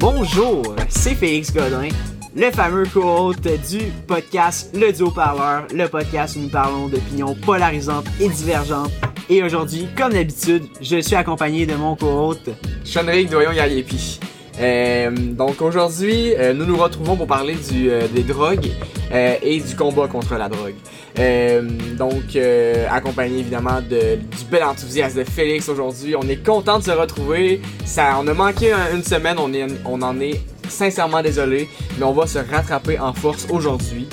Bonjour, c'est Félix Godin, le fameux co-hôte du podcast Le Duo Parleur, le podcast où nous parlons d'opinions polarisantes et divergentes. Et aujourd'hui, comme d'habitude, je suis accompagné de mon co-hôte. Chenric Doyon Yariepi. Euh, donc aujourd'hui, euh, nous nous retrouvons pour parler du, euh, des drogues et du combat contre la drogue. Donc, accompagné évidemment de, du bel enthousiasme de Félix aujourd'hui. On est content de se retrouver. Ça, on a manqué un- une semaine, on, est, on en est sincèrement désolé, mais on va se rattraper en force aujourd'hui.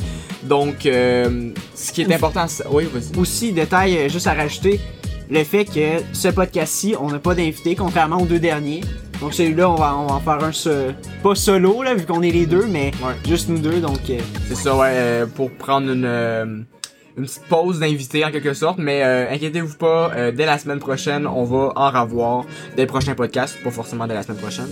Donc, ce qui est important. Oui, vas-y. Aussi, détail juste à rajouter, le fait que ce podcast-ci, on n'a pas d'invité, contrairement aux deux derniers. Donc celui-là, on va, on va en faire un so- pas solo, là, vu qu'on est les deux, mais Ouais. juste nous deux, donc... euh, C'est ça, ouais, euh, pour prendre une, euh, une petite pause d'invité en quelque sorte, mais euh, inquiétez-vous pas, euh, dès la semaine prochaine, on va en revoir des prochains podcasts, pas forcément dès la semaine prochaine.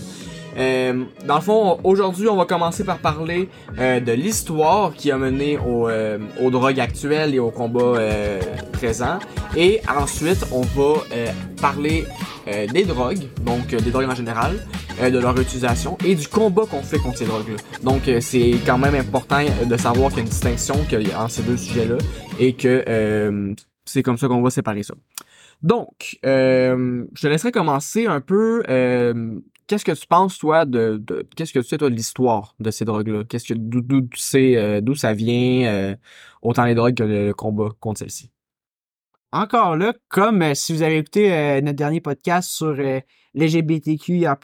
Euh, dans le fond, aujourd'hui, on va commencer par parler euh, de l'histoire qui a mené au, euh, aux drogues actuelles et aux combats euh, présents. Et ensuite, on va euh, parler euh, des drogues, donc des drogues en général, de leur utilisation et du combat qu'on fait contre ces drogues-là. Donc, c'est quand même important de savoir qu'il y a une distinction entre ces deux sujets-là et que c'est comme ça qu'on va séparer ça. Donc, je te laisserai commencer un peu. Qu'est-ce que tu penses, toi, de, qu'est-ce que tu sais, toi, de l'histoire de ces drogues-là? Qu'est-ce que, d'où, tu sais, euh, d'où ça vient, euh, autant les drogues que le, combat contre celles-ci? Encore là, comme euh, si vous avez écouté notre dernier podcast sur l'LGBTQIA+,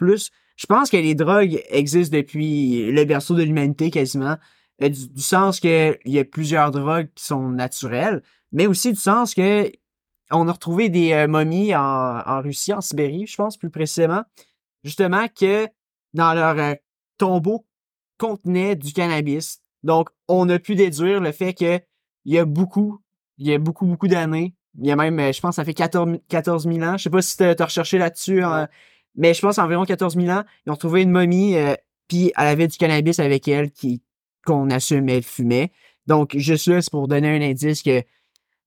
je pense que les drogues existent depuis le berceau de l'humanité quasiment, du, sens que il y a plusieurs drogues qui sont naturelles, mais aussi du sens que on a retrouvé des momies en Russie, en Sibérie, je pense plus précisément, justement que dans leur euh, tombeau contenait du cannabis. Donc, on a pu déduire le fait que il y a beaucoup, il y a beaucoup, beaucoup d'années, il y a même, euh, je pense, ça fait 14, 14 000 ans. Je sais pas si t'as as recherché là-dessus, hein, mais je pense environ 14 000 ans. Ils ont trouvé une momie, euh, puis elle avait du cannabis avec elle qui qu'on assume elle fumait. Donc, juste là, c'est pour donner un indice que,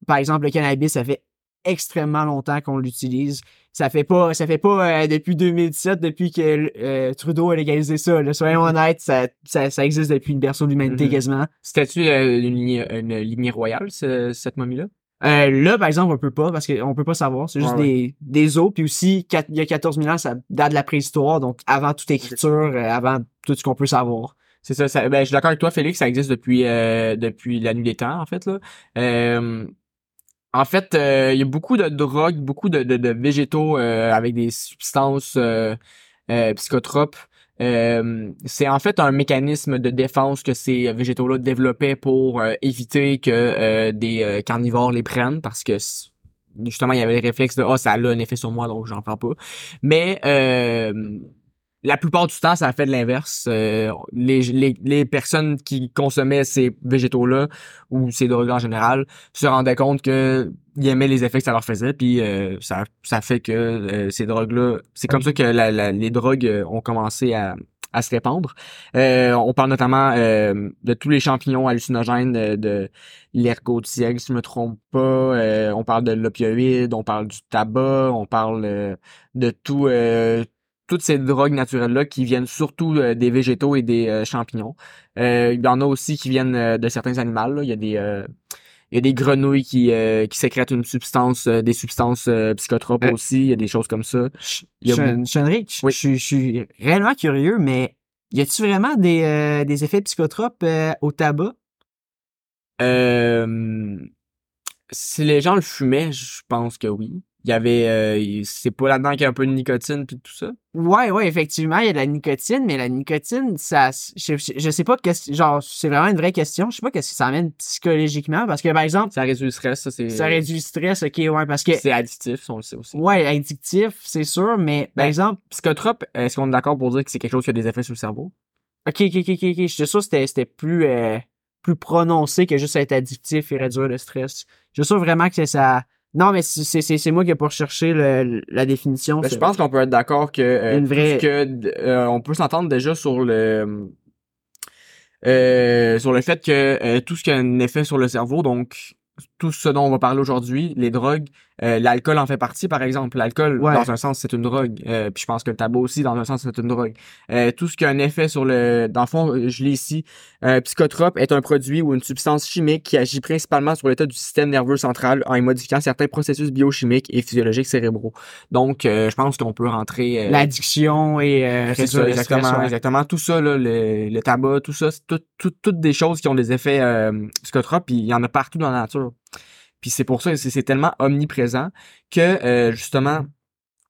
par exemple, le cannabis, ça fait extrêmement longtemps qu'on l'utilise. Ça fait pas, ça fait pas euh, depuis 2017, depuis que euh, Trudeau a légalisé ça. Là. Soyons honnêtes, ça, ça, ça existe depuis le berceau de l'humanité Mhm. quasiment. C'était-tu euh, une, lignée, une lignée royale, ce- cette momie-là? Là, par exemple, on peut pas parce qu'on peut pas savoir. C'est juste Ouais, des, des os. Puis aussi, il y a 14 000 ans, ça date de la préhistoire. Donc, avant toute écriture, avant tout ce qu'on peut savoir. C'est ça, ça- ben, je suis d'accord avec toi, Félix, ça existe depuis depuis la nuit des temps, en fait. Là. En fait, euh, il y a beaucoup de drogues, beaucoup de, de, de végétaux euh, avec des substances euh, euh, psychotropes. Euh, c'est en fait un mécanisme de défense que ces végétaux-là développaient pour éviter que des carnivores les prennent parce que justement il y avait le réflexe de ah ça a un effet sur moi donc j'en prends pas. Mais la plupart du temps, ça a fait de l'inverse. Euh, les, les, les personnes qui consommaient ces végétaux-là ou ces drogues en général se rendaient compte que ils aimaient les effets que ça leur faisait, puis euh, ça, ça fait que euh, ces drogues-là, c'est comme ça que les drogues ont commencé à, à se répandre. On parle notamment de tous les champignons hallucinogènes, de, de l'ergotiague, si je me trompe pas. On parle de l'opioïde, on parle du tabac, on parle de tout, toutes ces drogues naturelles-là qui viennent surtout euh, des végétaux et des euh, champignons. Euh, il y en a aussi qui viennent de certains animaux. là. Il y a des il y a des grenouilles qui, qui sécrètent une substance, des substances psychotropes aussi. Il y a des choses comme ça. Il y a Sean- Seanric, je- Oui. je, je suis réellement curieux, mais y a-tu vraiment des, des effets psychotropes au tabac? Si les gens le fumaient, je pense que oui. Il y avait, euh, c'est pas là-dedans qu'il y a un peu de nicotine puis tout ça? Ouais, ouais, effectivement, il y a de la nicotine, mais la nicotine, ça, je, je, je sais pas que, genre, c'est vraiment une vraie question. Je sais pas qu'est-ce que ça amène psychologiquement, parce que, par exemple, Ça réduit le stress, ça c'est. ça réduit le stress, ok, ouais, parce que, C'est addictif, on le sait aussi. ouais, addictif, c'est sûr, mais, par Ben, exemple, Psychotrope, est-ce qu'on est d'accord pour dire que c'est quelque chose qui a des effets sur le cerveau? ok, ok, ok, ok, ok, j'étais sûr que c'était, c'était plus, euh, plus prononcé que juste être addictif et réduire le stress. Je suis sûr vraiment que ça, Non, mais c'est c'est- c'est moi qui ai pas recherché le- la définition. Ben, je pense qu'on peut être d'accord que, euh, Une vraie- que euh, on peut s'entendre déjà sur le euh, sur le fait que tout ce qui a un effet sur le cerveau, donc tout ce dont on va parler aujourd'hui, les drogues, euh, l'alcool en fait partie, par exemple. L'alcool, Ouais. dans un sens, c'est une drogue. Euh, puis je pense que le tabac aussi, dans un sens, c'est une drogue. Euh, tout ce qui a un effet sur le... Dans le fond, je l'ai ici. Psychotrope est un produit ou une substance chimique qui agit principalement sur l'état du système nerveux central en y modifiant certains processus biochimiques et physiologiques cérébraux. Donc, je pense qu'on peut rentrer... L'addiction et c'est ça, exactement, stress, ouais. exactement. Tout ça, là, le, le tabac, tout ça, c'est tout, tout- toutes des choses qui ont des effets psychotropes, puis il y en a partout dans la nature. Puis c'est pour ça c'est tellement omniprésent que, euh, justement,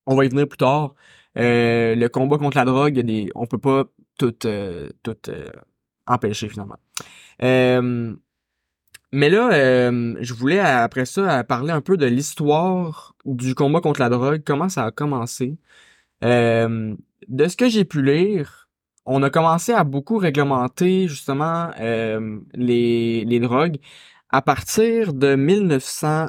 on va y venir plus tard, euh, le combat contre la drogue, on peut pas tout, euh, tout empêcher, finalement. Mais là, je voulais, après ça, parler un peu de l'histoire du combat contre la drogue, comment ça a commencé. De ce que j'ai pu lire, on a commencé à beaucoup réglementer justement les, les drogues à partir de 1900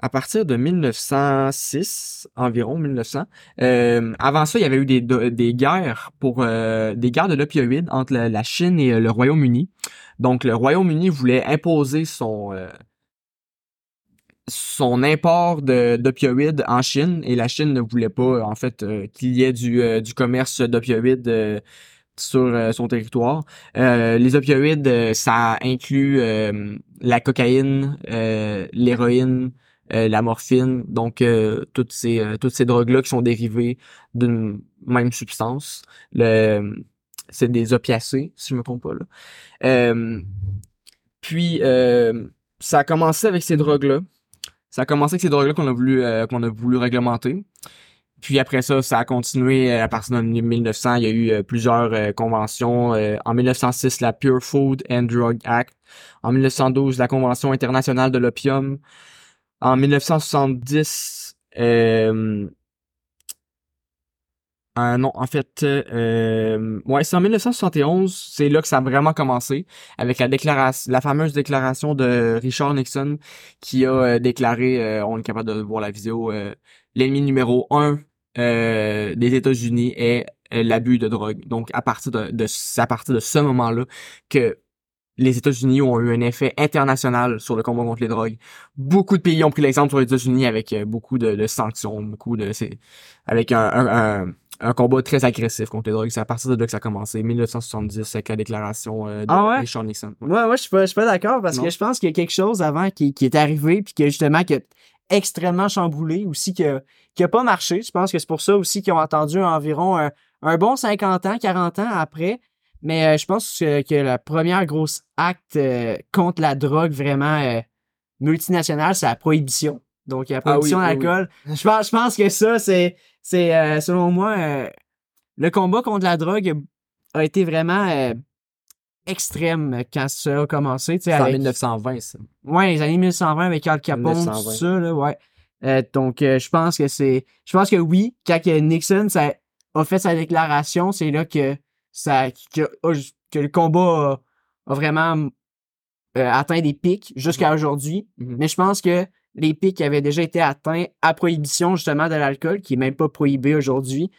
à partir de 1906 environ 1900 euh, avant ça il y avait eu des, des guerres pour euh, des guerres de l'opioïde entre la, Chine et euh, le Royaume-Uni. Donc le Royaume-Uni voulait imposer son son import de d'opioïdes en Chine et la Chine ne voulait pas en fait qu'il y ait du, du commerce d'opioïdes sur euh, son territoire. Euh, les opioïdes, euh, ça inclut la cocaïne, l'héroïne, la morphine, donc toutes ces drogues là qui sont dérivées d'une même substance. C'est des opiacés, si je me trompe pas là. Puis ça a commencé avec ces drogues là. Ça a commencé avec ces voulu euh, qu'on a voulu réglementer. Puis après ça, ça a continué euh, à partir de 1900. Il y a eu euh, plusieurs euh, conventions. En 1906, la Pure Food and Drug Act. En 1912, la Convention internationale de l'opium. En 1970, euh, non, en fait, euh, ouais, c'est en 1971, c'est là que ça a vraiment commencé avec la déclaration, la fameuse déclaration de Richard Nixon qui a déclaré, on est capable de voir la vidéo, l'ennemi numéro un euh, des États-Unis est euh, l'abus de drogue. Donc à partir de, de c'est à partir de ce moment-là que les États-Unis ont eu un effet international sur le combat contre les drogues. Beaucoup de pays ont pris l'exemple sur les États-Unis avec euh, beaucoup de, de sanctions, beaucoup de, avec un, un, un un combat très agressif contre les drogues. C'est à partir de là que ça a commencé. 1970, avec la déclaration euh, de Ah ouais? Richard Nixon. Ouais. Moi, je suis pas, je suis pas d'accord parce Non. que je pense qu'il y a quelque chose avant qui, qui est arrivé puis que justement qui a extrêmement chamboulé aussi qui a, qui a pas marché. Je pense que c'est pour ça aussi qu'ils ont attendu environ un, un bon 50 ans, 40 ans après. Mais euh, je pense que, que la première grosse acte euh, contre la drogue vraiment euh, multinationale, c'est la prohibition. Donc la Ah oui, prohibition oui, oui. d'alcool. Je pense, je pense que ça, c'est, c'est euh, selon moi, le combat contre la drogue a, été vraiment extrême quand ça a commencé. C'est en avec- 1920, ça. Ouais, les années 1920 avec Al Capone, 1920. tout ça, là, ouais. Euh, donc, euh, je pense que c'est... Je pense que oui, quand Nixon ça, a fait sa déclaration, c'est là que ça que, que le combat a, a vraiment euh, atteint des pics jusqu'à aujourd'hui. Mhm. Mais je pense que les pics avaient déjà été atteints à prohibition, justement, de l'alcool, qui est même pas prohibé aujourd'hui,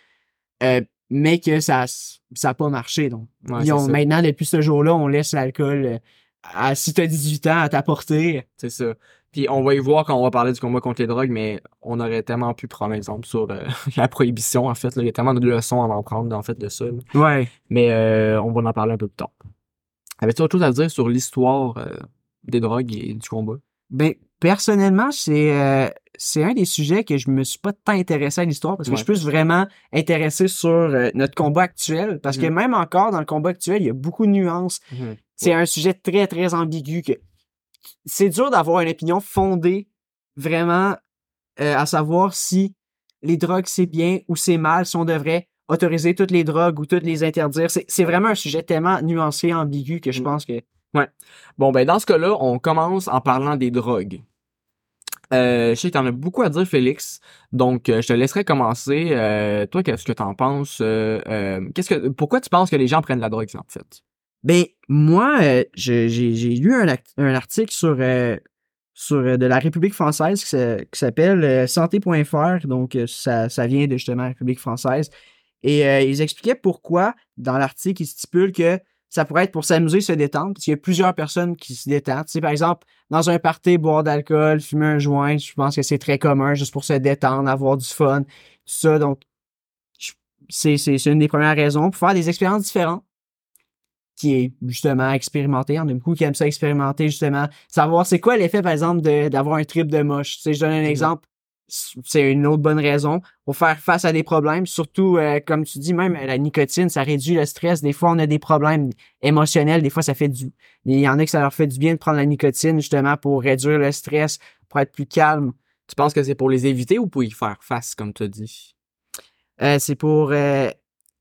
mais que ça ça a pas marché. Donc, Ouais, Ils c'est ont- ça. maintenant, depuis ce jour-là, on laisse l'alcool euh, à, si t'as 18 ans à ta portée. C'est ça. Puis on va y voir quand on va parler du combat contre les drogues, mais on aurait tellement pu prendre exemple sur la prohibition, en fait. Là. Il y a tellement de leçons à en prendre, en fait, de ça. là. Ouais. Mais euh, on va en parler un peu plus tard. Avais-tu autre chose à dire sur l'histoire euh, des drogues et du combat? Ben, personnellement, c'est euh, c'est un des sujets que je me suis pas tant intéressé à l'histoire parce que Ouais. je suis plus vraiment intéressé sur euh, notre combat actuel. Parce que Mhm. même encore dans le combat actuel, il y a beaucoup de nuances. C'est un sujet très, très ambigu que c'est dur d'avoir une opinion fondée vraiment euh, à savoir si les drogues c'est bien ou c'est mal, si on devrait autoriser toutes les drogues ou toutes les interdire. C'est vraiment un sujet tellement nuancé, ambigu que je Mm. pense que Bon, ben dans ce cas-là, on commence en parlant des drogues. Euh, je sais que t'en as beaucoup à dire, Félix. Donc, euh, je te laisserai commencer. Euh, toi, qu'est-ce que t'en penses? Que, pourquoi tu penses que les gens prennent la drogue, en fait? Ben, moi, j'ai lu un, article sur sur de la République française qui s'appelle santé.fr. Donc, ça, ça vient de justement la République française. Et ils expliquaient pourquoi, dans l'article, ils stipulent que ça pourrait être pour s'amuser, se détendre, parce qu'il y a plusieurs personnes qui se détendent. Tu sais, par exemple, dans un party, boire d'alcool, fumer un joint, je pense que c'est très commun juste pour se détendre, avoir du fun, tout ça. Donc, c'est, c'est, une des premières raisons pour faire des expériences différentes qui est justement expérimenté. Il y en a beaucoup qui aiment ça expérimenter, justement. Savoir c'est quoi l'effet, par exemple, d'avoir un trip de moche. Tu sais, je donne un exemple c'est une autre bonne raison pour faire face à des problèmes. Surtout, euh, comme tu dis, même la nicotine, ça réduit le stress. Des fois, on a des problèmes émotionnels. Des fois, ça fait du. Il y en a que ça leur fait du bien de prendre la nicotine justement pour réduire le stress, pour être plus calme. Tu penses que c'est pour les éviter ou pour y faire face, comme tu as dit? Euh, c'est pour euh,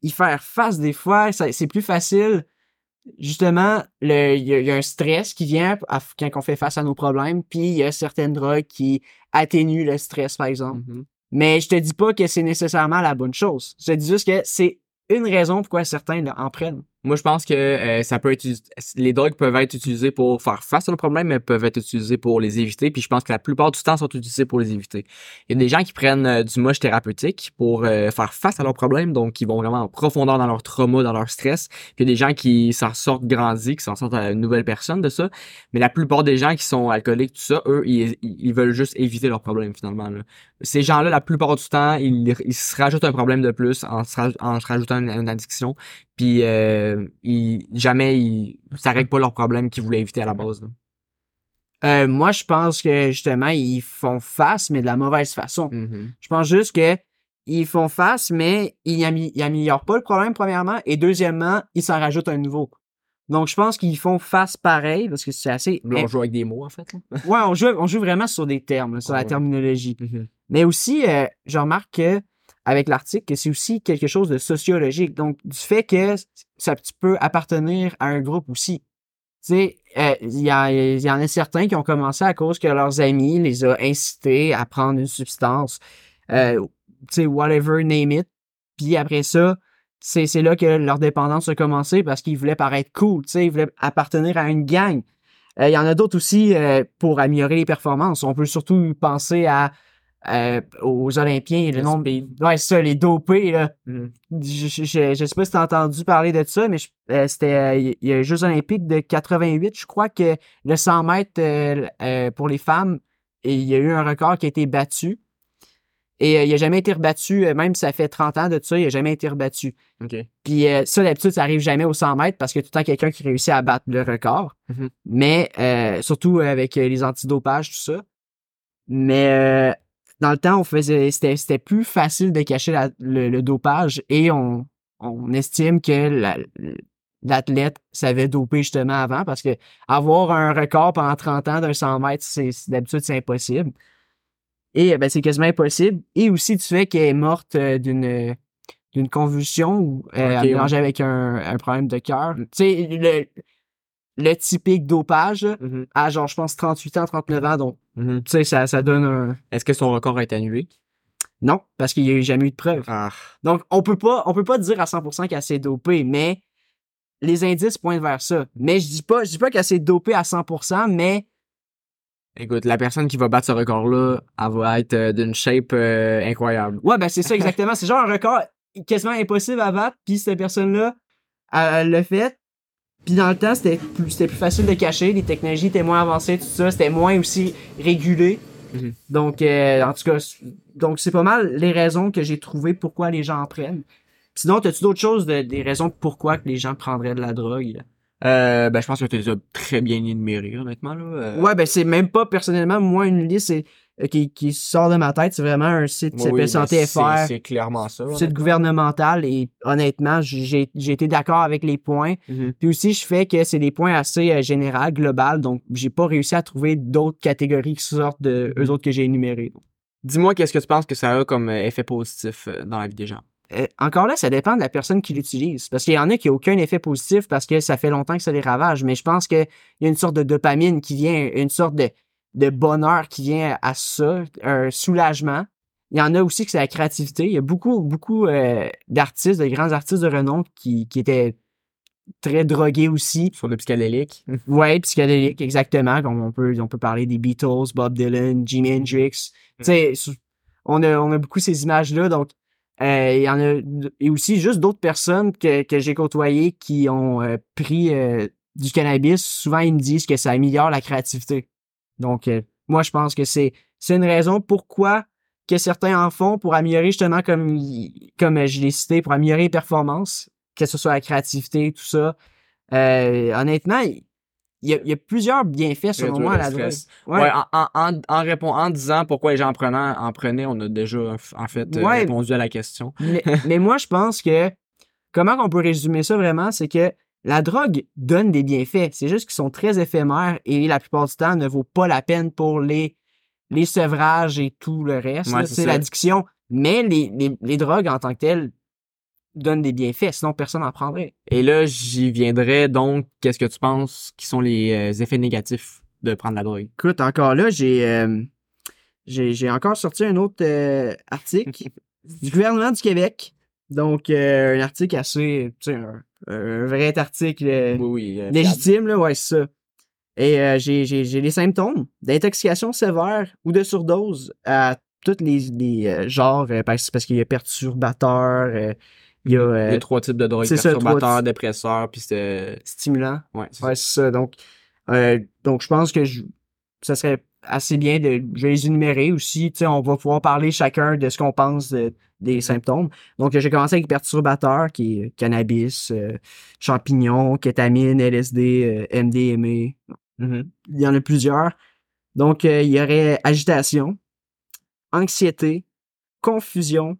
y faire face des fois. C'est plus facile justement, il y, a un stress qui vient quand on fait face à nos problèmes, puis il y a certaines drogues qui atténuent le stress, par exemple. Mm-hmm. Mais je te dis pas que c'est nécessairement la bonne chose. Je te dis juste que c'est une raison pourquoi certains en prennent. Moi, je pense que euh, ça peut être les drogues peuvent être utilisées pour faire face au problème, mais peuvent être utilisées pour les éviter. Puis je pense que la plupart du temps sont utilisées pour les éviter. Il y a des gens qui prennent euh, du moche thérapeutique pour euh, faire face à leurs problèmes, donc qui vont vraiment en profondeur dans leur trauma, dans leur stress. Puis il y a des gens qui s'en sortent grandis, qui s'en sortent à une nouvelle personne de ça. Mais la plupart des gens qui sont alcooliques, tout ça, eux, ils, veulent juste éviter leurs problèmes finalement. Ces gens-là, la plupart du temps, ils, se rajoutent un problème de plus en se, rajoutant une addiction. Puis euh, jamais ils, ça règle pas leurs problèmes qu'ils voulaient éviter à la base. Euh, moi, je pense que justement, ils font face, mais de la mauvaise façon. Mm-hmm. Je pense juste que ils font face, mais ils, améliorent pas le problème, premièrement, et deuxièmement, ils s'en rajoutent un nouveau. Donc, je pense qu'ils font face pareil, parce que c'est assez... on joue avec des mots, en fait. ouais, on joue, on joue vraiment sur des termes, sur la terminologie. Mm-hmm. Mais aussi, euh, je remarque que avec l'article que c'est aussi quelque chose de sociologique. Donc, du fait que ça tu peux appartenir à un groupe aussi. Tu sais, euh, il y, en a certains qui ont commencé à cause que leurs amis les ont incités à prendre une substance, euh, tu sais, whatever, name it. Puis après ça, c'est, c'est là que leur dépendance a commencé parce qu'ils voulaient paraître cool, tu sais, ils voulaient appartenir à une gang. Euh, il y en a d'autres aussi pour améliorer les performances. On peut surtout penser à euh, aux Olympiens, le nombre. Ouais, ça, les dopés, là. Mm. Je, je, je, sais pas si t'as entendu parler de ça, mais euh, c'était. Euh, il y a les Jeux Olympiques de 88, je crois que le 100 mètres pour les femmes, il y a eu un record qui a été battu. Et il n'a jamais été rebattu, même si ça fait 30 ans de ça, il n'a jamais été rebattu. Puis ça, d'habitude, ça arrive jamais aux 100 mètres parce que tout le temps quelqu'un qui réussit à battre le record. Mm-hmm. Mais surtout avec les antidopages, tout ça. Mais dans le temps, on faisait, c'était, plus facile de cacher le, dopage et on, on estime que l'athlète savait doper justement avant parce que avoir un record pendant 30 ans d'un 100 mètres, c'est, d'habitude, c'est impossible. Et ben, c'est quasiment impossible. Et aussi du fait qu'elle est morte euh, d'une d'une convulsion ou euh, avec un, un problème de cœur. Tu sais, le, le typique dopage mm-hmm. à genre, je pense, 38 ans, 39 ans. Donc, mm-hmm. tu sais, ça, ça donne un... Est-ce que son record a été annulé? Non, parce qu'il n'y a eu jamais eu de preuve. Ah. Donc, on peut pas, on peut pas dire à 100% qu'elle s'est dopée, mais les indices pointent vers ça. Mais je dis pas, je dis pas qu'elle s'est dopée à 100%, mais Écoute, la personne qui va battre ce record-là, elle va être euh, d'une shape euh, incroyable. Ouais, ben c'est ça exactement. c'est genre un record quasiment impossible à battre, puis cette personne-là, elle l'a fait, puis dans le temps, c'était plus, c'était plus facile de cacher, les technologies étaient moins avancées, tout ça, c'était moins aussi régulé. Mhm. Donc, euh, en tout cas, donc c'est pas mal les raisons que j'ai trouvées pourquoi les gens en prennent. Sinon, as-tu d'autres choses, de, des raisons pourquoi que les gens prendraient de la drogue? Euh, ben, je pense que tu les as très bien énumérées, honnêtement. Là. Euh. Ouais, ben c'est même pas personnellement, moi, une liste, c'est qui, qui sort de ma tête, c'est vraiment un site qui s'appelle ben, Santé FR. C'est clairement ça. Site gouvernemental et honnêtement, j'ai été d'accord avec les points. Mm-hmm. Puis aussi, je fais que c'est des points assez euh, généraux, global, donc j'ai pas réussi à trouver d'autres catégories qui sortent de eux mm-hmm. autres que j'ai énumérées. Dis-moi qu'est-ce que tu penses que ça a comme euh, effet positif dans la vie des gens? encore là, ça dépend de la personne qui l'utilise. Parce qu'il y en a qui n'ont aucun effet positif parce que ça fait longtemps que ça les ravage. Mais je pense qu'il y a une sorte de dopamine qui vient, une sorte de, de bonheur qui vient à ça, un soulagement. Il y en a aussi que c'est la créativité. Il y a beaucoup, beaucoup euh, d'artistes, de grands artistes de renom qui, qui étaient très drogués aussi. Sur le psychédélique. Ouais, psychédélique, exactement. Comme on peut, on peut parler des Beatles, Bob Dylan, Jimi Hendrix. Tu sais, on a, on a beaucoup ces images-là. Donc, euh, il y en a, et aussi juste d'autres personnes que, que j'ai côtoyées qui ont euh, pris du cannabis. Souvent, ils me disent que ça améliore la créativité. Donc, moi, je pense que c'est, c'est une raison pourquoi que certains en font pour améliorer justement comme, comme je l'ai cité, pour améliorer les performances, que ce soit la créativité, tout ça. honnêtement, il y, a, plusieurs bienfaits selon moi à la drogue. Ouais. en, en, en, répondant, en disant pourquoi les gens en, prenant, en prenaient, on a déjà en fait euh, répondu à la question. mais, moi, je pense que comment on peut résumer ça vraiment, c'est que la drogue donne des bienfaits. C'est juste qu'ils sont très éphémères et la plupart du temps ne vaut pas la peine pour les, les sevrages et tout le reste. c'est l'addiction. Mais les, les, les drogues en tant que telles donne des bienfaits, sinon personne n'en prendrait. Et là, j'y viendrai donc, qu'est-ce que tu penses qui sont les euh, effets négatifs de prendre la drogue? Écoute, encore là, j'ai euh, j'ai encore sorti un autre euh, article du gouvernement du Québec. Donc, un article assez, tu sais, un, vrai article légitime, là, ouais, c'est ça. Et j'ai les symptômes d'intoxication sévère ou de surdose à tous les, les genres, parce, parce qu'il y a perturbateur, il y a, euh, trois types de drogues, perturbateurs, dépresseurs, puis c'est... Stimulant. Ouais, c'est ouais, ça. Donc, euh, donc, je pense que je, ça serait assez bien de, je vais les énumérer aussi. Tu sais, on va pouvoir parler chacun de ce qu'on pense des symptômes. Donc, j'ai commencé avec perturbateurs, qui est cannabis, euh, champignons, kétamine, LSD, euh, MDMA. Mm-hmm. Il y en a plusieurs. Donc, il y aurait agitation, anxiété, confusion,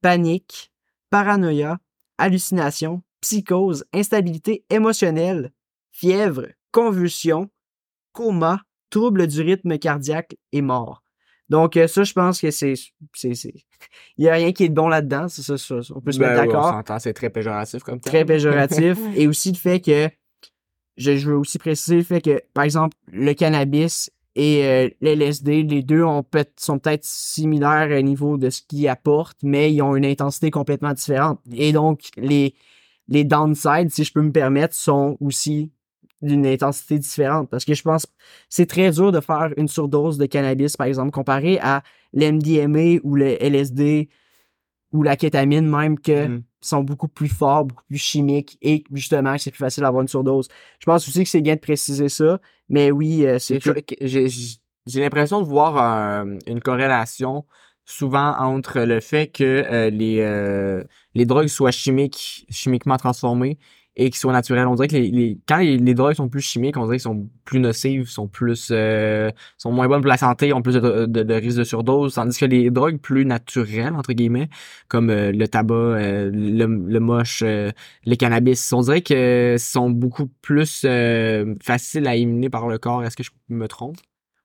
panique, paranoïa, hallucination, psychose, instabilité émotionnelle, fièvre, convulsion, coma, trouble du rythme cardiaque et mort. Donc euh, ça, je pense que c'est, c'est, il y a rien qui est bon là-dedans, c'est ça, on peut se mettre ben d'accord. c'est très péjoratif comme Très péjoratif et aussi le fait que je, je veux aussi préciser le fait que par exemple le cannabis et euh, l'LSD, les deux ont peut sont peut-être similaires au niveau de ce qu'ils apportent, mais ils ont une intensité complètement différente. Et donc, les, les downsides, si je peux me permettre, sont aussi d'une intensité différente. Parce que je pense c'est très dur de faire une surdose de cannabis, par exemple, comparé à l'MDMA ou le LSD ou la kétamine même que mm. sont beaucoup plus forts, beaucoup plus chimiques et justement c'est plus facile d'avoir une surdose. Je pense aussi que c'est bien de préciser ça, mais oui, euh, c'est j'ai l'impression de voir une corrélation souvent entre le fait que euh, les euh, les drogues soient chimiques, chimiquement transformées et qui soient naturels. On dirait que les, quand les, drogues sont plus chimiques, on dirait qu'ils sont plus nocives, sont plus euh, sont moins bonnes pour la santé, ont plus de, de, de surdose, tandis que les drogues plus naturelles entre guillemets, comme euh, le tabac, euh, le, le, moche, les cannabis, on dirait que sont beaucoup plus faciles à éliminer par le corps. Est-ce que je me trompe?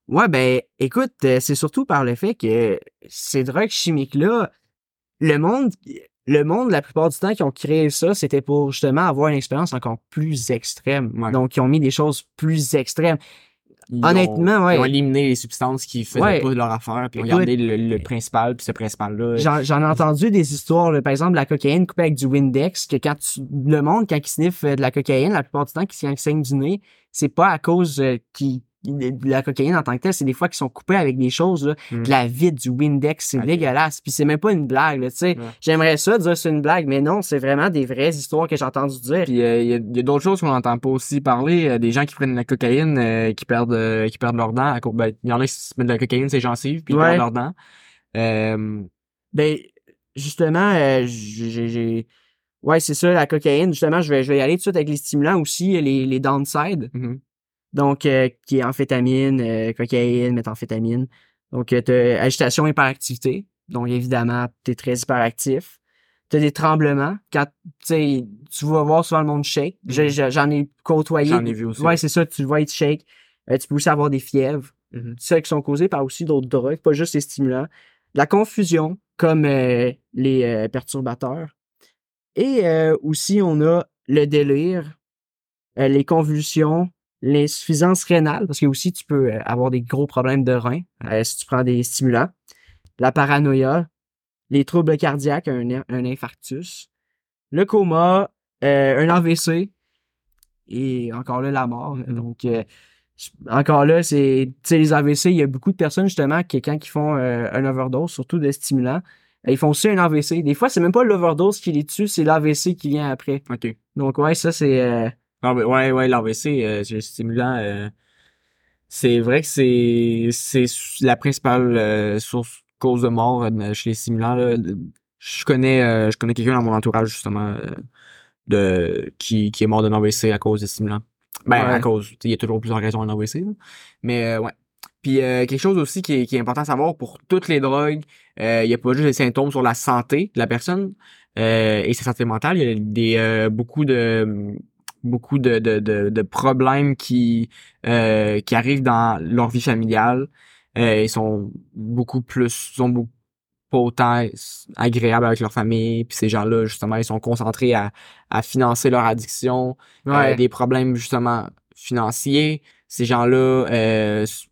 Ouais, ben écoute, c'est surtout par le fait que ces drogues chimiques-là, le monde, le monde, la plupart du temps, qui ont créé ça, c'était pour justement avoir une expérience encore plus extrême. Donc, ils ont mis des choses plus extrêmes. Honnêtement, ouais. Ils ont éliminé les substances qui faisaient pas leur affaire, puis ils ont gardé le, principal, puis ce principal-là. J'en ai entendu des histoires, par exemple, la cocaïne coupée avec du Windex, que quand tu, le monde, quand il sniffe euh, de la cocaïne, la plupart du temps, quand il saigne du nez, c'est pas à cause euh, qu'il la cocaïne en tant que telle, c'est des fois qui sont coupés avec des choses, là, de mm. la vide, du Windex, c'est dégueulasse. Puis c'est même pas une blague, tu sais. J'aimerais ça dire c'est une blague, mais non, c'est vraiment des vraies histoires que j'ai entendu dire. Puis euh, il y a, d'autres choses qu'on n'entend pas aussi parler. Euh, des gens qui prennent de la cocaïne, euh, qui perdent qui perdent leurs dents. Ben, il y en a qui se mettent de la cocaïne, c'est gencives, puis ils perdent leurs dents. Ben, justement, j'ai... Ouais, c'est ça, la cocaïne. Justement, je vais, je vais y aller tout de suite avec les stimulants aussi, les, les downsides. Mm-hmm. Donc, euh, qui est amphétamine, euh, cocaïne, méthamphétamine. Donc, euh, tu as agitation, hyperactivité. Donc, évidemment, tu es très hyperactif. Tu as des tremblements. Quand tu vas voir souvent le monde shake. Mm-hmm. J'en ai côtoyé. J'en ai vu aussi. Ouais, c'est ça. Tu vois, il shake. tu peux aussi avoir des fièvres. Mm Ça qui sont causées par aussi d'autres drogues, pas juste les stimulants. La confusion, comme les perturbateurs. Et aussi, on a le délire, les convulsions, l'insuffisance rénale, parce que aussi tu peux euh, avoir des gros problèmes de rein euh, si tu prends des stimulants, la paranoïa, les troubles cardiaques, un, un infarctus, le coma, euh, un AVC et encore là, la mort. Donc, euh, encore là, c'est, tu sais, les AVC, il y a beaucoup de personnes, justement, qui, quand ils font un overdose, surtout de stimulants, ils font aussi un AVC. Des fois, c'est même pas l'overdose qui les tue, c'est l'AVC qui vient après. OK. Donc, ouais, ça, c'est... Ah, ouais, ouais, l'AVC, euh, c'est stimulant. euh, c'est vrai que c'est c'est la principale euh, source cause de mort euh, chez les stimulants. là. Je connais je connais quelqu'un dans mon entourage justement de qui, qui est mort d'un AVC à cause des stimulants. Ben Ouais. à cause, il y a toujours plusieurs raisons à un AVC. là. Mais ouais. Puis euh, quelque chose aussi qui est, qui est important à savoir pour toutes les drogues, euh, il y a pas juste des symptômes sur la santé de la personne euh, et sa santé mentale, il y a des beaucoup de beaucoup de, de, de, de problèmes qui euh, qui arrivent dans leur vie familiale. Euh, ils sont beaucoup plus sont beaucoup pas autant agréables avec leur famille. Puis ces gens-là, justement, ils sont concentrés à, à financer leur addiction, euh, des problèmes justement financiers. Ces gens-là,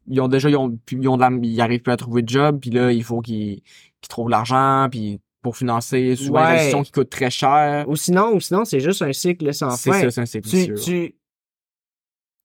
ils ont déjà, ils ont, ils ont de la- ils arrivent plus à trouver de job, puis là, il faut qu'ils qu'ils trouvent de l'argent, puis pour financer souvent Ouais. des additions qui coûtent très cher. Ou sinon, ou sinon c'est juste un cycle sans C'est fin. ça, c'est un cycle tu, vicieux. tu,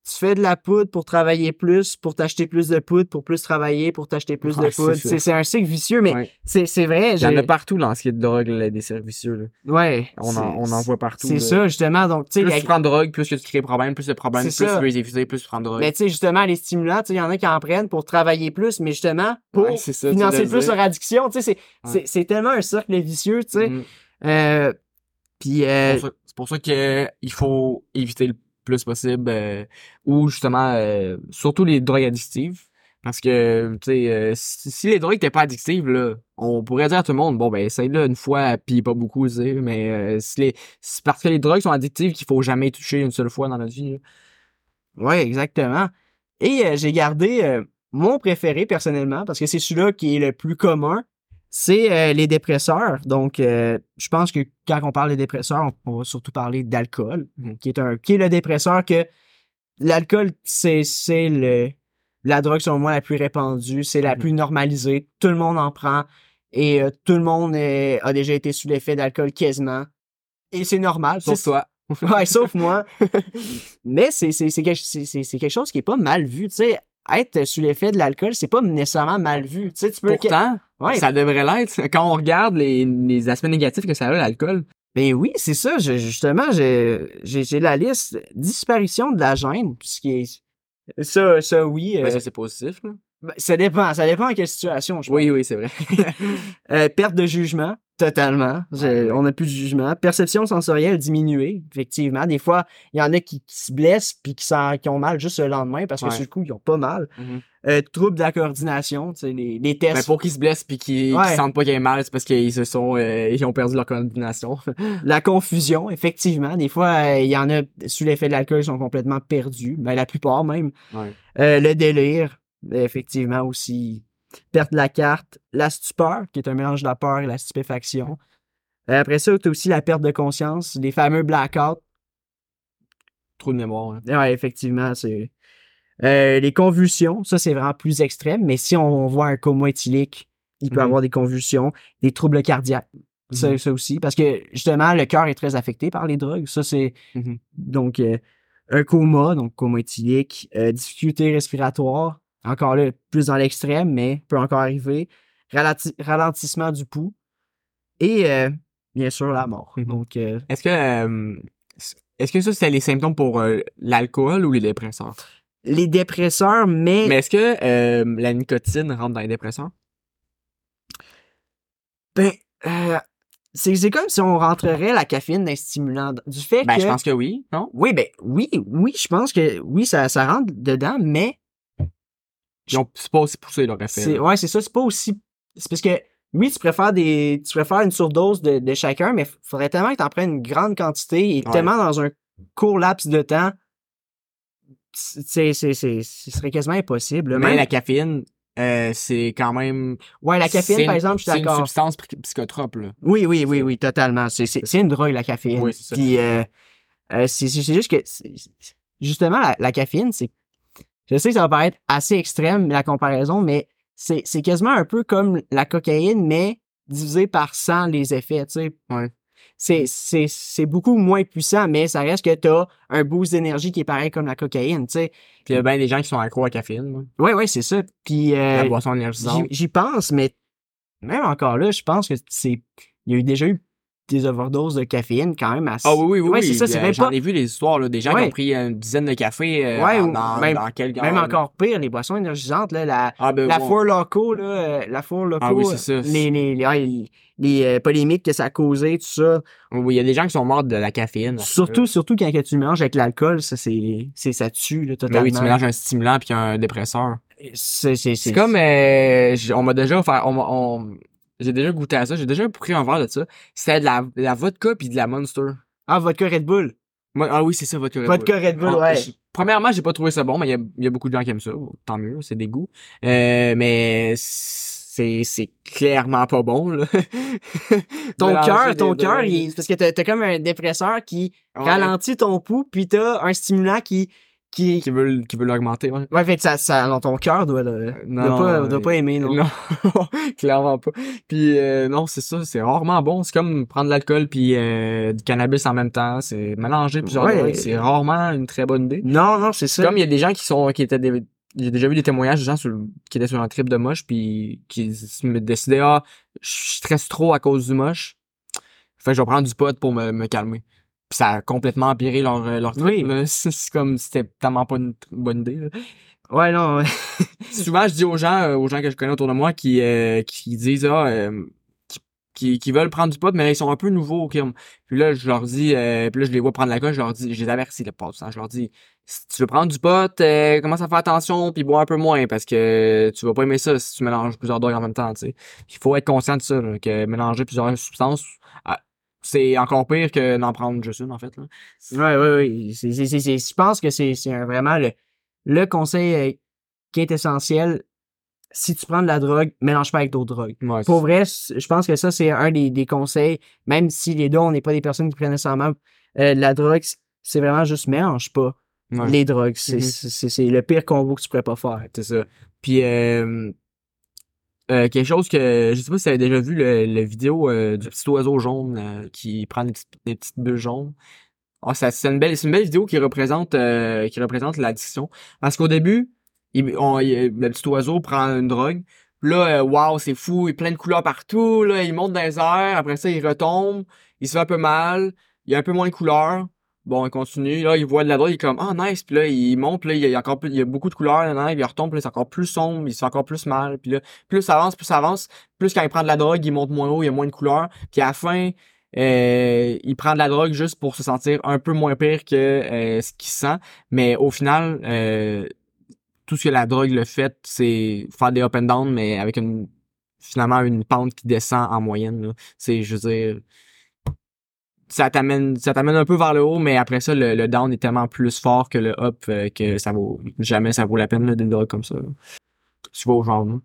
tu fais de la poudre pour travailler plus, pour t'acheter plus de poudre, pour plus travailler, pour t'acheter plus de Ouais, c'est poudre. C'est un cycle vicieux, mais Ouais. c'est vrai. Il y en a partout dans ce qui est de drogue, là, des servicieux. Là. Ouais. On, en, on en voit partout. C'est ça, justement. Donc, tu sais, Plus tu prends de drogue, plus que tu crées problème, plus de problème, plus tu veux les éviter, plus tu prends de drogue. mais tu sais, justement, les stimulants, il y en a qui en prennent pour travailler plus, mais justement, pour Ouais, ça, financer plus leur addiction. Tu sais, c'est- tellement un cercle vicieux, tu sais. Mhm. Euh, Puis, euh, C'est pour ça- ça que il faut éviter le plus possible euh, ou justement euh, surtout les drogues addictives parce que tu sais euh, si, les drogues n'étaient pas addictives là on pourrait dire à tout le monde bon ben essaye-le une fois puis pas beaucoup tu sais mais si les c'est parce que les drogues sont addictives qu'il faut jamais toucher une seule fois dans notre vie là. Ouais, exactement. Et j'ai gardé mon préféré personnellement parce que c'est celui-là qui est le plus commun. C'est euh, les dépresseurs. Donc, euh, je pense que quand on parle de dépresseurs, on, on va surtout parler d'alcool, Mhm. qui est un qui est le dépresseur que l'alcool, c'est c'est le la drogue selon moi la plus répandue, c'est la Mhm. plus normalisée. Tout le monde en prend et euh, tout le monde euh, a déjà été sous l'effet d'alcool quasiment. Et c'est normal. sauf C'est- toi Ouais, sauf moi. Mais c'est, quelque, c'est, c'est- c'est quelque chose qui est pas mal vu. Tu sais, être sous l'effet de l'alcool, c'est pas nécessairement mal vu. Tu sais, tu peux. pourtant ouais, ça devrait l'être quand on regarde les, les aspects négatifs que ça a l'alcool Ben oui, c'est ça. Je- justement, j'ai, la liste. Disparition de la gêne, ce qui est. Ça, ça, oui. euh, ben, ça c'est positif là. ben, ça dépend. Ça dépend en quelle situation, je pense. oui oui c'est vrai Euh, perte de jugement, totalement. Je-. On n'a plus de jugement. Perception sensorielle diminuée, effectivement. Des fois, il y en a qui, qui se blessent puis qui, qui ont mal juste le lendemain parce que Ouais. sur le coup, ils ont pas mal. Mhm. Euh, troubles de la coordination, tu sais, les, les tests. Ben, pour qu'ils se blessent puis qu'ils Ouais. qu'ils sentent pas qu'il y a mal, c'est parce qu'ils se sont euh, ils ont perdu leur coordination. La confusion, effectivement. Des fois, euh, il y en a sous l'effet de l'alcool, ils sont complètement perdus. Ben, la plupart même. Ouais. Le délire, effectivement aussi. Perte de la carte. La stupeur, qui est un mélange de la peur et la stupéfaction. Euh, après ça, tu as aussi la perte de conscience, les fameux blackouts. Trop de mémoire. hein. Ouais, effectivement, c'est. Euh, les convulsions, ça c'est vraiment plus extrême, mais si on voit un coma éthylique, il peut Mhm. avoir des convulsions, des troubles cardiaques. Ça, Mhm. ça aussi. Parce que justement, le cœur est très affecté par les drogues. Ça, c'est. Mhm. Donc, euh, un coma, donc coma éthylique, euh, difficulté respiratoire, encore là, plus dans l'extrême, mais peut encore arriver. Ralenti- ralentissement du pouls. Et euh, bien sûr, la mort. Mhm. Donc, euh, Est-ce que euh, est-ce que ça c'est les symptômes pour euh, l'alcool ou les dépresseurs? les dépresseurs, mais, Mais est-ce que euh, la nicotine rentre dans les dépresseurs? ben, euh, c'est comme si on rentrerait la caféine d'un stimulant. Du fait Ben que. je pense que oui, non? Oui, ben, oui, oui, je pense que oui, ça, ça rentre dedans, mais c'est pas aussi poussé leur effet. ouais, c'est ça, c'est pas aussi. C'est parce que, oui, tu préfères des, tu préfères une surdose de, de chacun, mais faudrait tellement que t'en prennes une grande quantité et Ouais. tellement dans un court laps de temps. C'est, c'est, c'est, ce serait quasiment impossible. là. Mais Même- la caféine, euh, c'est quand même. ouais, la caféine, par exemple, je suis C'est une d'accord. substance psy- psychotrope, là. Oui, oui, oui, oui, totalement. C'est, c'est, c'est une drogue, la caféine. Oui, c'est ça. Puis, euh, euh, c'est, juste que, justement, la, la caféine, c'est, je sais que ça va paraître assez extrême, la comparaison, mais c'est, c'est quasiment un peu comme la cocaïne, mais divisé par 100 les effets, tu sais. Ouais. c'est, c'est, c'est beaucoup moins puissant, mais ça reste que t'as un boost d'énergie qui est pareil comme la cocaïne, tu sais. Puis il y a bien des gens qui sont accros à la caféine. là. Ouais, ouais, c'est ça. Puis euh, la boisson énergisante. j'y, j'y pense, mais même encore là, je pense que c'est, il y a eu déjà eu des overdoses de caféine quand même assez. Ah oui, oui, oui. Ouais, oui. c'est ça, c'est Euh, J'en ai vu des histoires, là, des gens qui ont pris une dizaine de cafés euh, Ouais, dans, dans, même- dans quelques Même encore pire, les boissons énergisantes, là, la, Ah, ben, la. Four Loco, là, euh, la Four Loco, Ah oui, ça. les, les, les, les- les, euh, polémiques que ça a causé, tout ça. Oui, il y a des gens qui sont morts de la caféine. Surtout, surtout quand que tu mélanges avec l'alcool, ça, c'est, ça tue, là, totalement. oui, tu mélanges un stimulant puis un dépresseur. C'est, comme, euh, on m'a déjà offert, on, on- j'ai déjà goûté à ça, j'ai déjà pris un verre de ça. C'était de la, de la vodka puis de la Monster. Ah, vodka Red Bull. Moi, ah oui, c'est ça, vodka. Red Vodka Bull. Red Bull, Ah, ouais. Premièrement, j'ai pas trouvé ça bon, mais il y a, il y a beaucoup de gens qui aiment ça. Tant mieux, c'est des goûts. Euh, mais c'est, c'est clairement pas bon, là. Ton cœur, ton cœur, parce que t'as, t'as comme un dépresseur qui Ouais, ralentit ton pouls, puis t'as un stimulant qui, qui, Qui veut, qui veut l'augmenter, ouais. ouais, fait que ça, ça, non, ton cœur doit, le, Non, doit pas, euh, doit pas aimer, non. Non, clairement pas. Puis euh, non, c'est ça, c'est rarement bon. C'est comme prendre de l'alcool puis euh, du cannabis en même temps. C'est mélanger plusieurs Ouais. drogues. C'est rarement une très bonne idée. Non, non, c'est ça. Comme il y a des gens qui sont qui étaient des j'ai déjà vu des témoignages de gens sur, qui étaient sur un trip de moche puis qui me décidaient ah je stresse trop à cause du moche. Fait que je vais prendre du pot pour me, me calmer. Puis ça a complètement empiré leur euh, leur trip. Oui. C'est comme c'était tellement pas une bonne idée. là. Ouais, non, souvent je dis aux gens euh, aux gens que je connais autour de moi qui euh, qui disent ah euh, qui, qui, veulent prendre du pot mais ils sont un peu nouveaux au Kim. Puis là je leur dis euh, puis là je les vois prendre la coche, je leur dis je les avertis le pas je leur dis si tu veux prendre du pot, euh, commence à faire attention puis bois un peu moins parce que tu vas pas aimer ça si tu mélanges plusieurs drogues en même temps, tu sais. Il faut être conscient de ça là, que mélanger plusieurs substances ah, c'est encore pire que d'en prendre juste une en fait là. Ouais, ouais, ouais. C'est, c'est, c'est, c'est- je pense que c'est, vraiment le, le conseil euh, qui est essentiel. Si tu prends de la drogue, mélange pas avec d'autres drogues. Ouais, Pour vrai, je pense que ça, c'est un des, des conseils, même si les deux, on n'est pas des personnes qui prennent nécessairement euh, de la drogue, c'est vraiment juste mélange pas Ouais. les drogues. C'est, Mhm. c'est, c'est- c'est le pire combo que tu pourrais pas faire. C'est ça. Puis euh, euh, quelque chose que je sais pas si tu avais déjà vu le, vidéo euh, du petit oiseau jaune euh, qui prend des petites, bulles jaunes. Ah, ça, c'est une belle, c'est une belle vidéo qui représente qui représente l'addiction. Parce qu'au début, le petit oiseau prend une drogue. Là, wow, c'est fou, il y a plein de couleurs partout. Là, il monte dans les airs. Après ça, il retombe. Il se fait un peu mal. Il y a un peu moins de couleurs. Bon, il continue. Là, il voit de la drogue. Il est comme, ah, nice. Puis là, il monte. Là, il y a encore plus, il y a beaucoup de couleurs. Là, il retombe. Là, c'est encore plus sombre. Il se fait encore plus mal. Puis là, plus ça avance, plus ça avance. Plus quand il prend de la drogue, il monte moins haut. Il y a moins de couleurs. Puis à la fin, euh, il prend de la drogue juste pour se sentir un peu moins pire que euh, ce qu'il sent. Mais au final, euh, tout ce que la drogue le fait, c'est faire des up and down, mais avec une finalement une pente qui descend en moyenne. C'est, je veux dire, ça t'amène, ça t'amène un peu vers le haut, mais après ça, le, le down est tellement plus fort que le up euh, que ça vaut jamais ça vaut la peine d'une drogue comme ça. Tu vas au genre, là.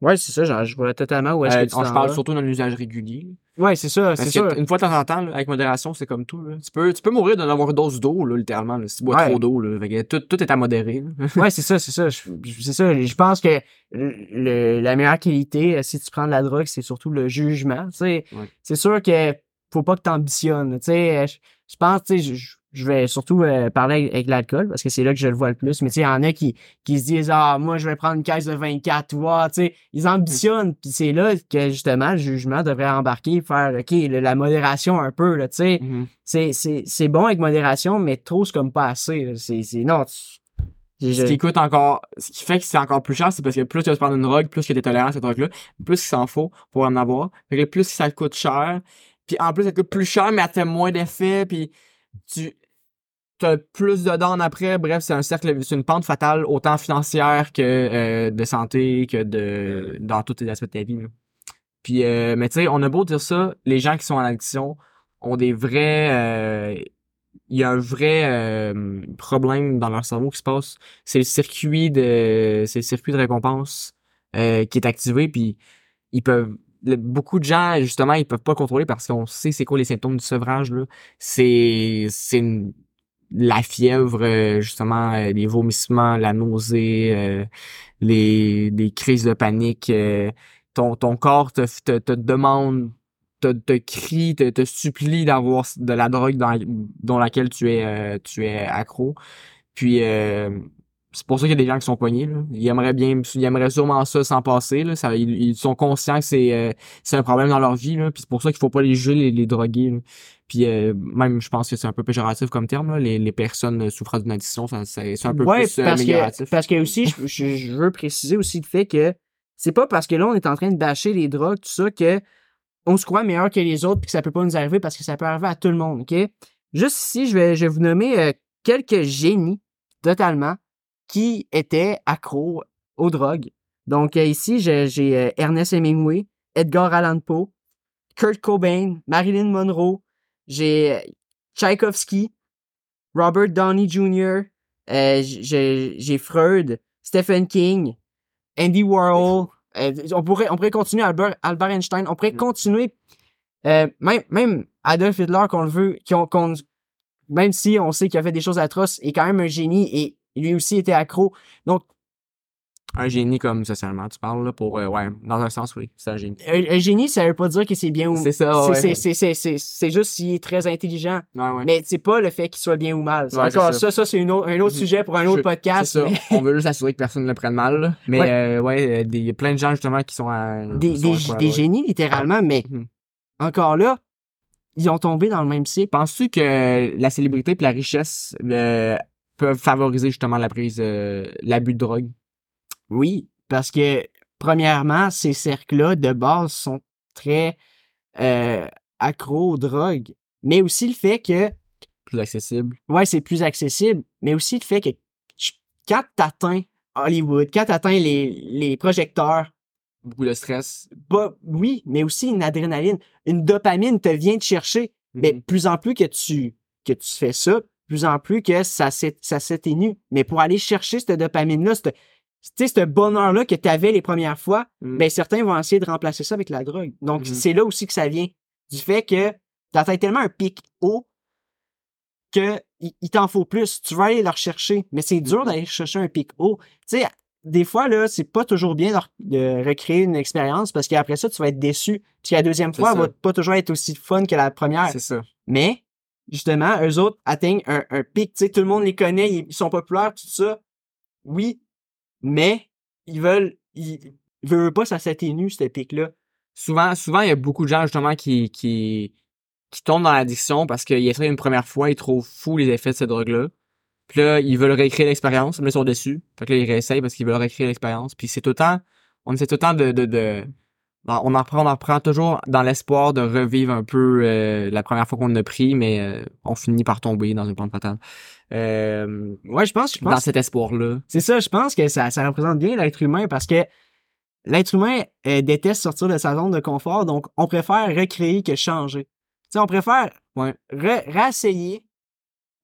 Ouais, c'est ça, genre, je vois totalement où est-ce Euh, que tu on- je parle surtout d'un usage régulier. Ouais, c'est ça, c'est ça. une fois de temps en temps, là, avec modération, c'est comme tout. Là. Tu peux, tu peux mourir d'en avoir une dose d'eau, là, littéralement, là, si tu bois Ouais. trop d'eau. Là. Fait que tout, tout est à modérer. Ouais, c'est ça, c'est ça. C'est ça. Je pense que le, la meilleure qualité, euh, si tu prends de la drogue, c'est surtout le jugement. Ouais. c'est sûr que faut pas que t'ambitionnes. Tu sais, euh, je, je pense, tu sais, je, vais surtout euh, parler avec, avec l'alcool parce que c'est là que je le vois le plus. Mais tu sais, il y en a qui, qui se disent ah moi je vais prendre une caisse de 24 watts. Tu sais, ils ambitionnent. Puis c'est là que justement le jugement devrait embarquer, faire ok le- la modération un peu là. Tu sais, Mhm. c'est c'est c'est bon avec modération, mais trop c'est comme pas assez. C'est non. tu- Ce qui coûte encore, ce qui fait que c'est encore plus cher, c'est parce que plus tu vas te prendre une drogue, plus que t'es tolérant à cette drogue-là, plus il s'en faut pour en avoir. Fait que plus ça te coûte cher. Puis en plus, te coûte plus cher, mais elle fait moins d'effet, puis tu as plus de dons après. Bref, c'est un cercle, c'est une pente fatale, autant financière que euh, de santé, que de dans tous les aspects de ta vie. là. Puis, euh, mais tu sais, on a beau dire ça, les gens qui sont en addiction ont des vrais... euh, il y a un vrai euh, problème dans leur cerveau qui se passe. C'est le circuit de... C'est le circuit de récompense euh, qui est activé, puis ils peuvent... beaucoup de gens, justement, ils peuvent pas contrôler parce qu'on sait c'est quoi les symptômes du sevrage. C'est... La fièvre, euh, justement, euh, les vomissements, la nausée, euh, les des crises de panique. ton, ton corps te, te, te demande te, te crie, te, te supplie d'avoir de la drogue dans, dans laquelle tu es, tu es accro. Puis c'est pour ça qu'il y a des gens qui sont poignés. Là. Ils aimeraient bien, ils aimeraient sûrement ça s'en passer. Là. Ça, ils, ils sont conscients que c'est euh, c'est un problème dans leur vie. Là. Puis c'est pour ça qu'il faut pas les juger, les, les droguer. Là. Puis euh, même, je pense que c'est un peu péjoratif comme terme. Là. Les, les personnes souffrant d'une addiction, c'est un peu ouais, plus euh, parce amélioratif. que, parce que aussi, je, je- je veux préciser aussi le fait que c'est pas parce que là, on est en train de bâcher les drogues, tout ça, que on se croit meilleur que les autres puis que ça peut pas nous arriver parce que ça peut arriver à tout le monde, OK? Juste ici, je vais, je vais vous nommer euh, quelques génies, totalement, qui étaient accros aux drogues. Donc, euh, ici, j'ai euh, Ernest Hemingway, Edgar Allan Poe, Kurt Cobain, Marilyn Monroe, j'ai euh, Tchaïkovski, Robert Downey Jr., euh, j'ai Freud, Stephen King, Andy Warhol. euh, on, pourrait, on pourrait continuer Albert, Albert Einstein. On pourrait Mm. continuer euh, même, même Adolf Hitler qu'on le veut, qu'on, même si on sait qu'il a fait des choses atroces, est quand même un génie et lui aussi était accro. Donc, Un génie comme socialement, tu parles, là, pour, euh, ouais, dans un sens, oui, c'est un génie. un, un génie, ça veut pas dire que c'est bien ou C'est ça, c'est, ouais. c'est, juste s'il est très intelligent. Ouais, ouais. Mais c'est pas le fait qu'il soit bien ou mal. Ouais, Encore ça. ça, ça, c'est une autre- un autre sujet pour un autre Je- podcast. C'est ça. On veut juste assurer que personne ne le prenne mal. là. Mais Ouais. euh, ouais, euh, il y a plein de gens justement qui sont à. des, sont des, à génies, littéralement, mais Mhm. encore là, ils ont tombé dans le même cycle. Penses-tu que la célébrité et la richesse euh, peuvent favoriser justement la prise, euh, l'abus de drogue? Oui, parce que, premièrement, ces cercles-là, de base, sont très euh, accros aux drogues. Mais aussi le fait que, Plus accessible. ouais, c'est plus accessible, mais aussi le fait que quand t'atteins Hollywood, quand t'atteins les, les projecteurs, Beaucoup de stress. bah, oui, mais aussi une adrénaline, une dopamine te vient te chercher. Mais Mhm. plus en plus que tu, que tu fais ça, plus en plus que ça, s'atténue. Mais pour aller chercher cette dopamine-là, cette- ce bonheur-là que tu avais les premières fois, Mhm. ben certains vont essayer de remplacer ça avec la drogue. Donc, Mhm. c'est là aussi que ça vient. Du fait que tu tellement un pic haut que il, t'en faut plus. Tu vas aller le rechercher. Mais c'est dur d'aller chercher un pic haut. Tu sais, des fois, là, c'est pas toujours bien de, re- de recréer une expérience parce qu'après ça, tu vas être déçu. Puis la deuxième fois, elle ça. va pas toujours être aussi fun que la première. C'est ça. Mais, justement, eux autres atteignent un, un pic. Tu sais, tout le monde les connaît, ils, sont populaires, tout ça. Oui, mais ils veulent, ils, veulent pas, ça s'atténue, ce pic-là. Souvent, souvent, il y a beaucoup de gens justement qui, qui, qui tombent dans l'addiction parce qu'ils essayent une première fois, ils trouvent fou les effets de cette drogue-là. Puis là, ils veulent réécrire l'expérience, mais ils sont déçus. Fait que là, ils réessayent parce qu'ils veulent réécrire l'expérience. Puis c'est temps, on essaie tout de on en reprend, on en reprend toujours dans l'espoir de revivre un peu euh, la première fois qu'on a pris, mais euh, on finit par tomber dans une pente fatale. Euh, Ouais, je pense, je dans pense. cet espoir-là. C'est ça, je pense que ça, ça représente bien l'être humain parce que l'être humain euh, déteste sortir de sa zone de confort, donc on préfère recréer que changer. Tu sais, on préfère Ouais. réessayer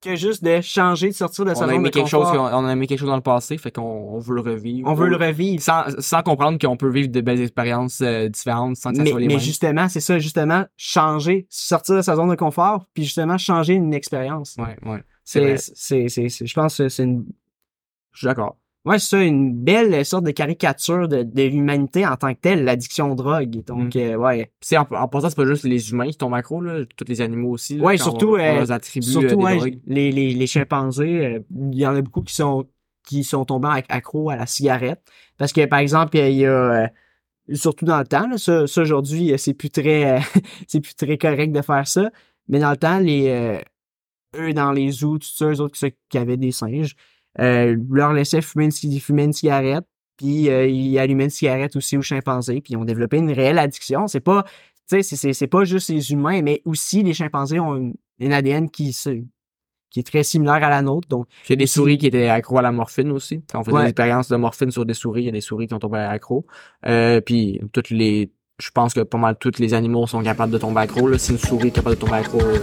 que juste de changer, de sortir de sa zone de quelque chose, confort. qu'on- on a aimé quelque chose dans le passé, fait qu'on on veut le revivre. on veut le revivre. sans, sans comprendre qu'on peut vivre de belles expériences euh, différentes sans que ça Mais, soit les mais mêmes. justement, c'est ça, justement, changer, sortir de sa zone de confort, puis justement changer une expérience. Ouais, ouais. C'est, c'est, c'est- je pense que c'est une, Je suis d'accord. Ouais, c'est ça, une belle sorte de caricature de, de l'humanité en tant que telle, l'addiction aux drogues. Donc, Mm. euh, ouais. Puis en, en passant, c'est pas juste les humains qui tombent accro, là, tous les animaux aussi. là, Ouais, surtout, on, on euh, attribue euh, Surtout, des ouais, drogues. les, les, les chimpanzés, euh, il y en a beaucoup qui sont, qui sont tombés ac- accros à la cigarette. Parce que, par exemple, il y a, euh, surtout dans le temps, là, ça, ça, aujourd'hui, euh, c'est plus très, euh, c'est plus très correct de faire ça. Mais dans le temps, les, euh, eux, dans les zoos, tout ça, eux autres qui avaient des singes, euh, leur laissaient fumer une, ci- fumer une cigarette, puis euh, ils allumaient une cigarette aussi aux chimpanzés, puis ils ont développé une réelle addiction. C'est pas, tu sais, c'est- c'est c'est pas juste les humains, mais aussi les chimpanzés ont une, une ADN qui, qui est très similaire à la nôtre. Donc, il y a des souris qui étaient accros à la morphine aussi. Quand on faisait Ouais. des expériences de morphine sur des souris, il y a des souris qui ont tombé accro. Euh, puis toutes les je pense que pas mal tous les animaux sont capables de tomber accro. Là. Si une souris est capable de tomber accro, euh,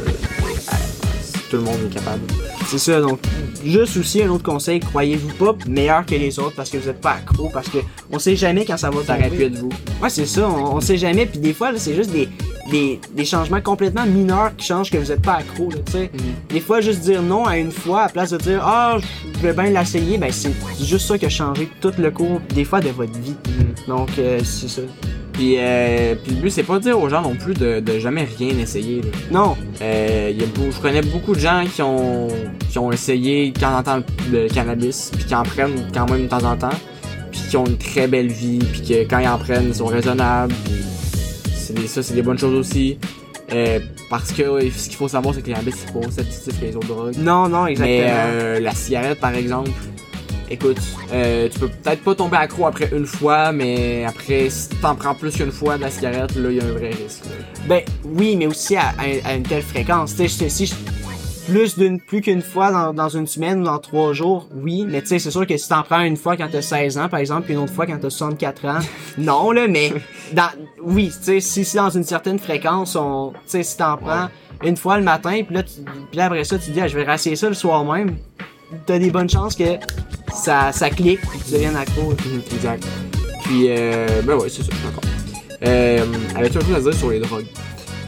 tout le monde est capable. C'est ça. Donc, juste aussi un autre conseil, croyez-vous pas meilleur que les autres parce que vous êtes pas accro, parce que on sait jamais quand ça va pu être vous. Ouais, c'est ça, on, sait jamais. Puis des fois, c'est juste des, des, des changements complètement mineurs qui changent que vous êtes pas accro, là, tu sais. Des fois, juste dire non à une fois, à place de dire « Ah, je vais bien l'essayer », ben c'est juste ça qui a changé tout le cours, des fois, de votre vie. Donc, euh, c'est ça. Puis, euh, puis le but, c'est pas de dire aux gens non plus de, de jamais rien essayer. là. Non. Euh, y a je connais beaucoup de gens qui ont, qui ont essayé de temps en temps le cannabis, puis qui en prennent quand même de temps en temps, puis qui ont une très belle vie, puis que quand ils en prennent, ils sont raisonnables, puis des, ça, c'est des bonnes choses aussi. Euh, parce que ouais, ce qu'il faut savoir, c'est que le cannabis, c'est pas aussi addictif que les autres drogues. Non, non, exactement. Mais euh, la cigarette, par exemple, écoute, euh, tu peux peut-être pas tomber accro après une fois, mais après, si t'en prends plus qu'une fois de la cigarette, là, il y a un vrai risque. là. Ben oui, mais aussi à, à- à une telle fréquence. Tu sais, je- si je- plus d'une plus qu'une fois dans, dans une semaine ou dans trois jours, oui, mais tu sais, c'est sûr que si t'en prends une fois quand t'as 16 ans, par exemple, puis une autre fois quand t'as 64 ans, non là, mais dans oui, tu sais, si, si dans une certaine fréquence, on, tu sais, si t'en prends une fois le matin, puis là, tu, puis là après ça, tu te dis, ah, je vais rasser ça le soir même, t'as des bonnes chances que ça, ça clique, puis que tu deviennes accro. Mhm, exact. Puis, euh, ben ouais, c'est ça, d'accord. Euh, avais-tu autre chose à dire sur les drogues?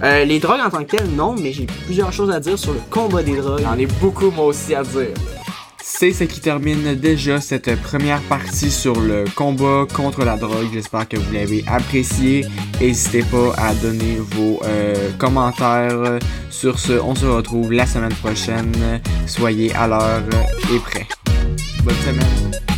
Euh, les drogues en tant que telles, non, mais j'ai plusieurs choses à dire sur le combat des drogues. J'en ai beaucoup, moi aussi, à dire. C'est ce qui termine déjà cette première partie sur le combat contre la drogue. J'espère que vous l'avez apprécié. N'hésitez pas à donner vos euh, commentaires. Sur ce, on se retrouve la semaine prochaine. Soyez à l'heure et prêts. Bonne semaine.